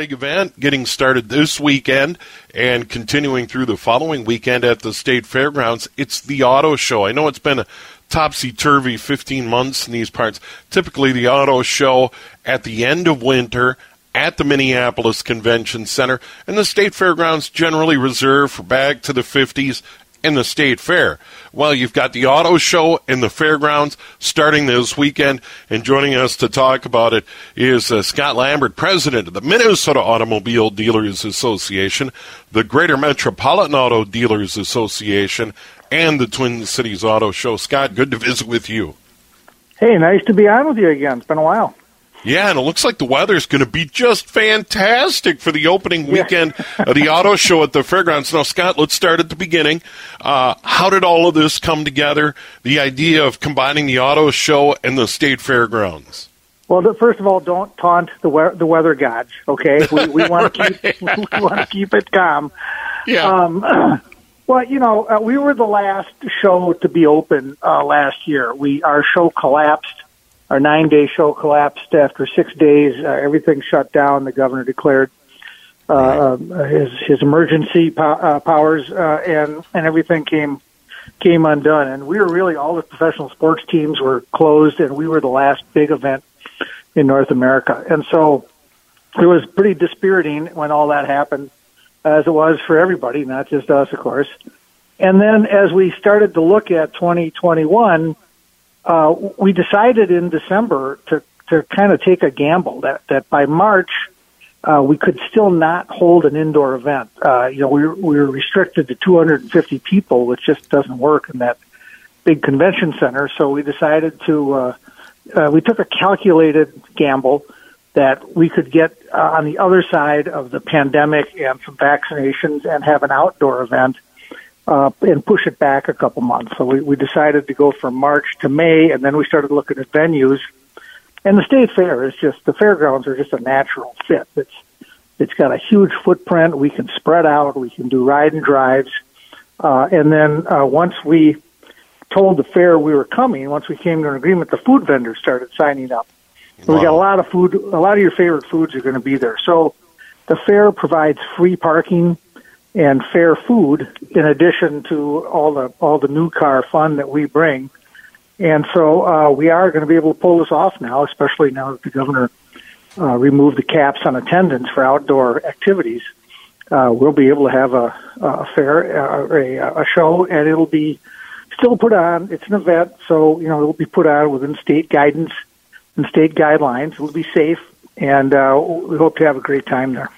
Big event getting started this weekend and continuing through the following weekend at the State Fairgrounds. It's the auto show. I know it's been a topsy turvy 15 months in these parts. Typically, the auto show at the end of winter at the Minneapolis Convention Center, and the State Fairgrounds generally reserved for back to the 50s in the State Fair. Well, you've got the auto show in the fairgrounds starting this weekend, and joining us to talk about it is uh, Scott Lambert, president of the Minnesota Automobile Dealers Association, the Greater Metropolitan Auto Dealers Association, and the Twin Cities Auto Show. Scott, good to visit with you. Hey, nice to be on with you again. It's been a while. Yeah, and it looks like the weather's going to be just fantastic for the opening weekend of the auto show at the fairgrounds. Now, Scott, let's start at the beginning. Uh, how did all of this come together? The idea of combining the auto show and the state fairgrounds. Well, first of all, don't taunt the we- the weather gods. Okay, we, we want to keep we want to keep it calm. Yeah. Um, well, you know, uh, we were the last show to be open uh, last year. We our show collapsed our nine day show collapsed after six days. Uh, everything shut down. The governor declared uh, uh, his his emergency po- uh, powers, uh, and and everything came came undone. And we were really all the professional sports teams were closed, and we were the last big event in North America. And so it was pretty dispiriting when all that happened, as it was for everybody, not just us, of course. And then as we started to look at 2021 uh, we decided in December to to kind of take a gamble that that by March uh, we could still not hold an indoor event. Uh, you know, we were, we were restricted to 250 people, which just doesn't work in that big convention center. So we decided to uh, uh, we took a calculated gamble that we could get uh, on the other side of the pandemic and some vaccinations and have an outdoor event uh, and push it back a couple months. So we, we decided to go from March to May, and then we started looking at venues. And the state fair is just the fairgrounds are just a natural fit. It's it's got a huge footprint. We can spread out. We can do ride and drives. Uh, and then uh, once we told the fair we were coming, once we came to an agreement, the food vendors started signing up. So we got a lot of food. A lot of your favorite foods are going to be there. So the fair provides free parking and fair food in addition to all the all the new car fun that we bring. And so uh, we are going to be able to pull this off now, especially now that the governor uh, removed the caps on attendance for outdoor activities. Uh, we'll be able to have a, a fair, uh, a, a show, and it'll be still put on. It's an event, so you know it'll be put on within state guidance and state guidelines. It'll be safe, and uh, we hope to have a great time there.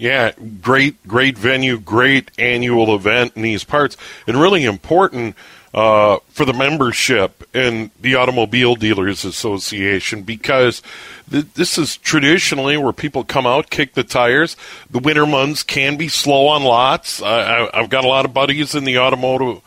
Yeah, great, great venue, great annual event in these parts, and really important uh, for the membership in the Automobile Dealers Association because th- this is traditionally where people come out, kick the tires. The winter months can be slow on lots. I, I've got a lot of buddies in the automotive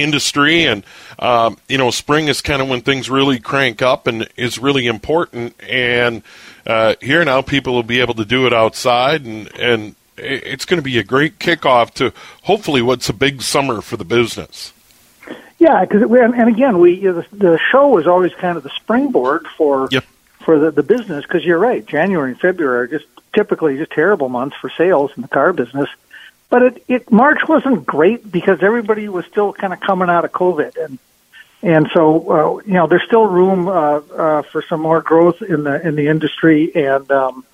industry. And um, you know spring is kind of when things really crank up and is really important. And uh, here now people will be able to do it outside and and it's going to be a great kickoff to hopefully what's a big summer for the business. Yeah because and again we you know, the, show is always kind of the springboard for yep. for the, the business because you're right january and february are just typically just terrible months for sales in the car business but it, it March wasn't great because everybody was still kind of coming out of COVID, and and so uh, you know there's still room uh, uh, for some more growth in the in the industry, and um,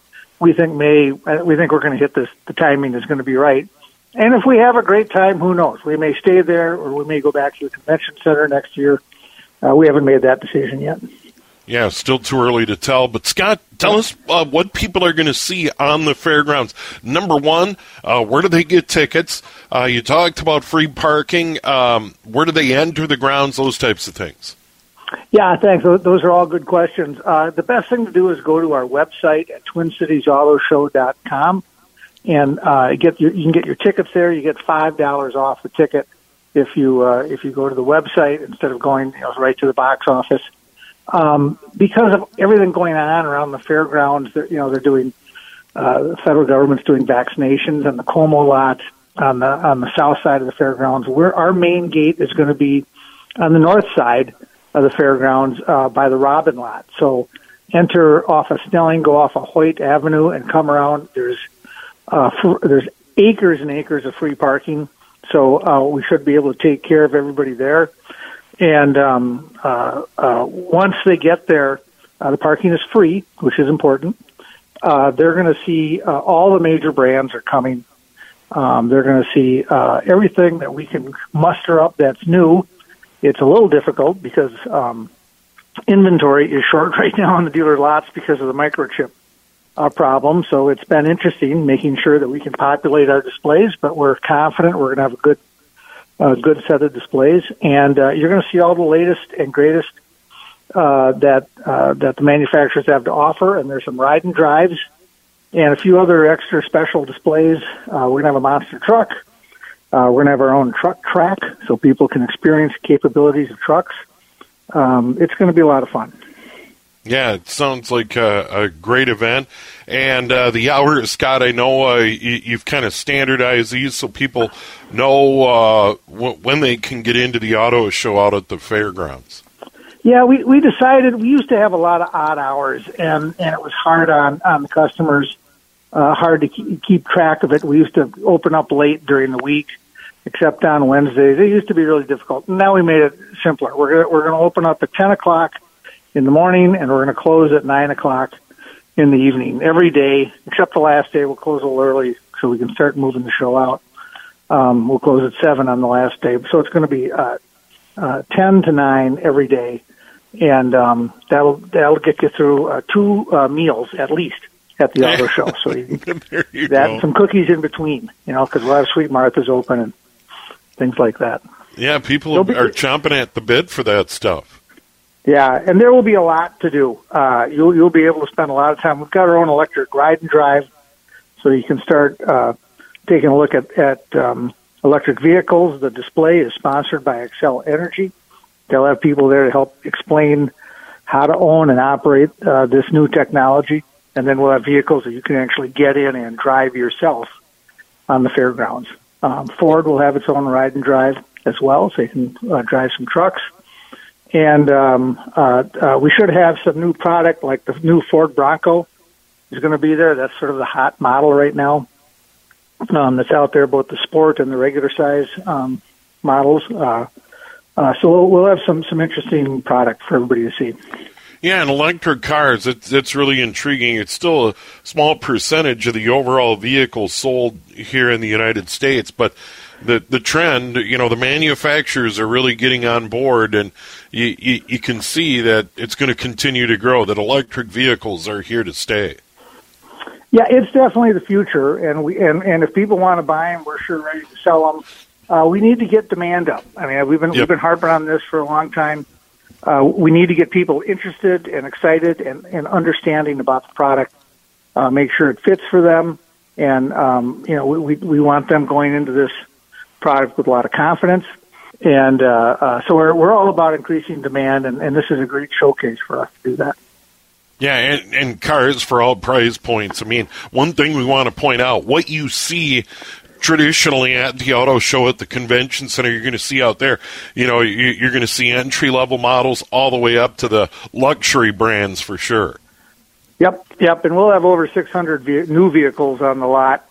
we think May. We think we're going to hit this. The timing is going to be right. And if we have a great time, who knows? We may stay there, or we may go back to the convention center next year. Uh, we haven't made that decision yet. Yeah, still too early to tell. But Scott, tell us uh, what people are going to see on the fairgrounds. Number one, uh, where do they get tickets? Uh, you talked about free parking. Um, where do they enter the grounds? Those types of things. Yeah, thanks. Those are all good questions. Uh, the best thing to do is go to our website at TwinCitiesAutoShow.com and uh, get your, you can get your tickets there. You get five dollars off the ticket if you uh, if you go to the website instead of going you know, right to the box office. Um, because of everything going on around the fairgrounds, they're, you know they're doing uh, the federal government's doing vaccinations and the Como lot on the on the south side of the fairgrounds. Where our main gate is going to be on the north side of the fairgrounds uh, by the Robin lot. So enter off of Snelling, go off of Hoyt Avenue, and come around. There's uh, there's acres and acres of free parking, so uh, we should be able to take care of everybody there. And um, uh, uh, once they get there, uh, the parking is free, which is important. Uh, they're going to see uh, all the major brands are coming. Um, they're going to see uh, everything that we can muster up that's new. It's a little difficult because um, inventory is short right now on the dealer lots because of the microchip uh, problem. So it's been interesting making sure that we can populate our displays, but we're confident we're going to have a good, uh, good set of displays, and uh, you're going to see all the latest and greatest uh, that uh, that the manufacturers have to offer. And there's some ride and drives, and a few other extra special displays. Uh, we're going to have a monster truck. Uh, we're going to have our own truck track, so people can experience capabilities of trucks. Um, it's going to be a lot of fun. Yeah, it sounds like a, a great event. And uh, the hours, Scott, I know uh, you, you've kind of standardized these so people know uh, w- when they can get into the auto show out at the fairgrounds. Yeah, we, we decided we used to have a lot of odd hours, and, and it was hard on, on the customers, uh, hard to keep, keep track of it. We used to open up late during the week, except on Wednesdays. It used to be really difficult. Now we made it simpler. We're we're going to open up at 10 o'clock in the morning, and we're going to close at 9 o'clock in the evening every day, except the last day. We'll close a little early so we can start moving the show out. Um, we'll close at 7 on the last day. So it's going to be uh, uh, 10 to 9 every day and um, that'll that'll get you through uh, two uh, meals at least at the auto show. So you you that go. some cookies in between, you know, because we'll have Sweet Martha's open and things like that. Yeah, people be- are chomping at the bit for that stuff. Yeah, and there will be a lot to do. Uh, you'll you'll be able to spend a lot of time. We've got our own electric ride and drive, so you can start uh, taking a look at at um, electric vehicles. The display is sponsored by Xcel Energy. They'll have people there to help explain how to own and operate uh, this new technology, and then we'll have vehicles that you can actually get in and drive yourself on the fairgrounds. Um, Ford will have its own ride and drive as well, so you can uh, drive some trucks and um, uh, uh, we should have some new product like the new Ford Bronco is going to be there. That's sort of the hot model right now. Um, that's out there, both the sport and the regular size um, models. Uh, uh, so we'll, we'll have some some interesting product for everybody to see. Yeah, and electric cars, it's, it's really intriguing. It's still a small percentage of the overall vehicles sold here in the United States, but the the trend, you know, the manufacturers are really getting on board, and you, you, you can see that it's going to continue to grow, that electric vehicles are here to stay. Yeah, it's definitely the future, and we and, and if people want to buy them, we're sure ready to sell them. Uh, we need to get demand up. I mean, we've been Yep. we've been harping on this for a long time. Uh, we need to get people interested and excited and, and understanding about the product. Uh, make sure it fits for them, and um, you know we, we we want them going into this product with a lot of confidence. And uh, uh, so we're we're all about increasing demand, and, and this is a great showcase for us to do that. Yeah, and, and cars for all price points. I mean, one thing we want to point out what you see traditionally at the auto show at the convention center, you're going to see out there, you know, you, you're going to see entry level models all the way up to the luxury brands for sure. Yep, yep, and we'll have over 600 ve- new vehicles on the lot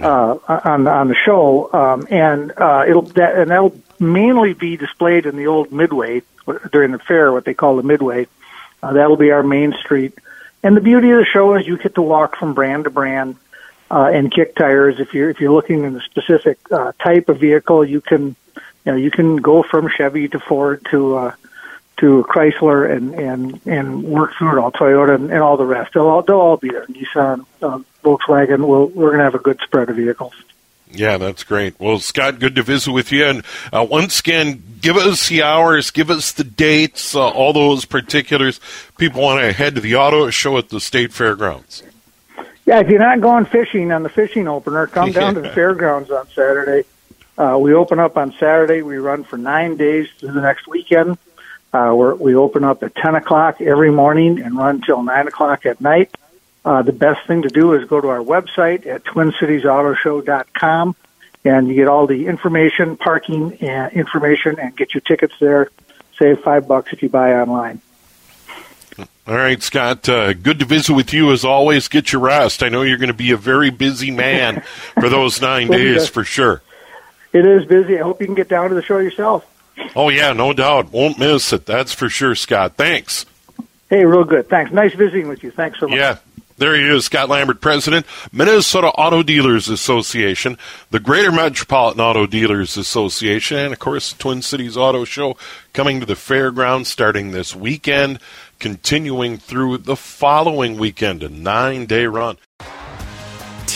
uh, on on the show, um, and uh, it'll that, and that'll mainly be displayed in the old Midway during the fair, what they call the Midway. Uh, that'll be our main street and the beauty of the show is you get to walk from brand to brand uh, and kick tires. If you're if you're looking in a specific uh, type of vehicle, you can you know you can go from Chevy to Ford to uh, to Chrysler and and and work through it all. Toyota and, and all the rest. They'll all they'll all be there. Nissan, uh, Volkswagen. We'll, we're going to have a good spread of vehicles. Yeah, that's great. Well, Scott, good to visit with you. And uh, once again, give us the hours, give us the dates, uh, all those particulars. People want to head to the auto show at the state fairgrounds. Yeah, if you're not going fishing on the fishing opener, come down to the fairgrounds on Saturday. Uh, we open up on Saturday. We run for nine days through the next weekend. Uh, we're, we open up at 10 o'clock every morning and run till 9 o'clock at night. Uh, the best thing to do is go to our website at twincitiesautoshow.com and you get all the information, parking and information, and get your tickets there. Save five bucks if you buy online. All right, Scott. Uh, good to visit with you as always. Get your rest. I know you're going to be a very busy man for those nine days for sure. It is busy. I hope you can get down to the show yourself. Oh yeah, no doubt. Won't miss it. That's for sure, Scott. Thanks. Hey, real good. Thanks. Nice visiting with you. Thanks so much. Yeah. There he is, Scott Lambert, President, Minnesota Auto Dealers Association, the Greater Metropolitan Auto Dealers Association, and of course, Twin Cities Auto Show coming to the fairgrounds starting this weekend, continuing through the following weekend, a nine day run.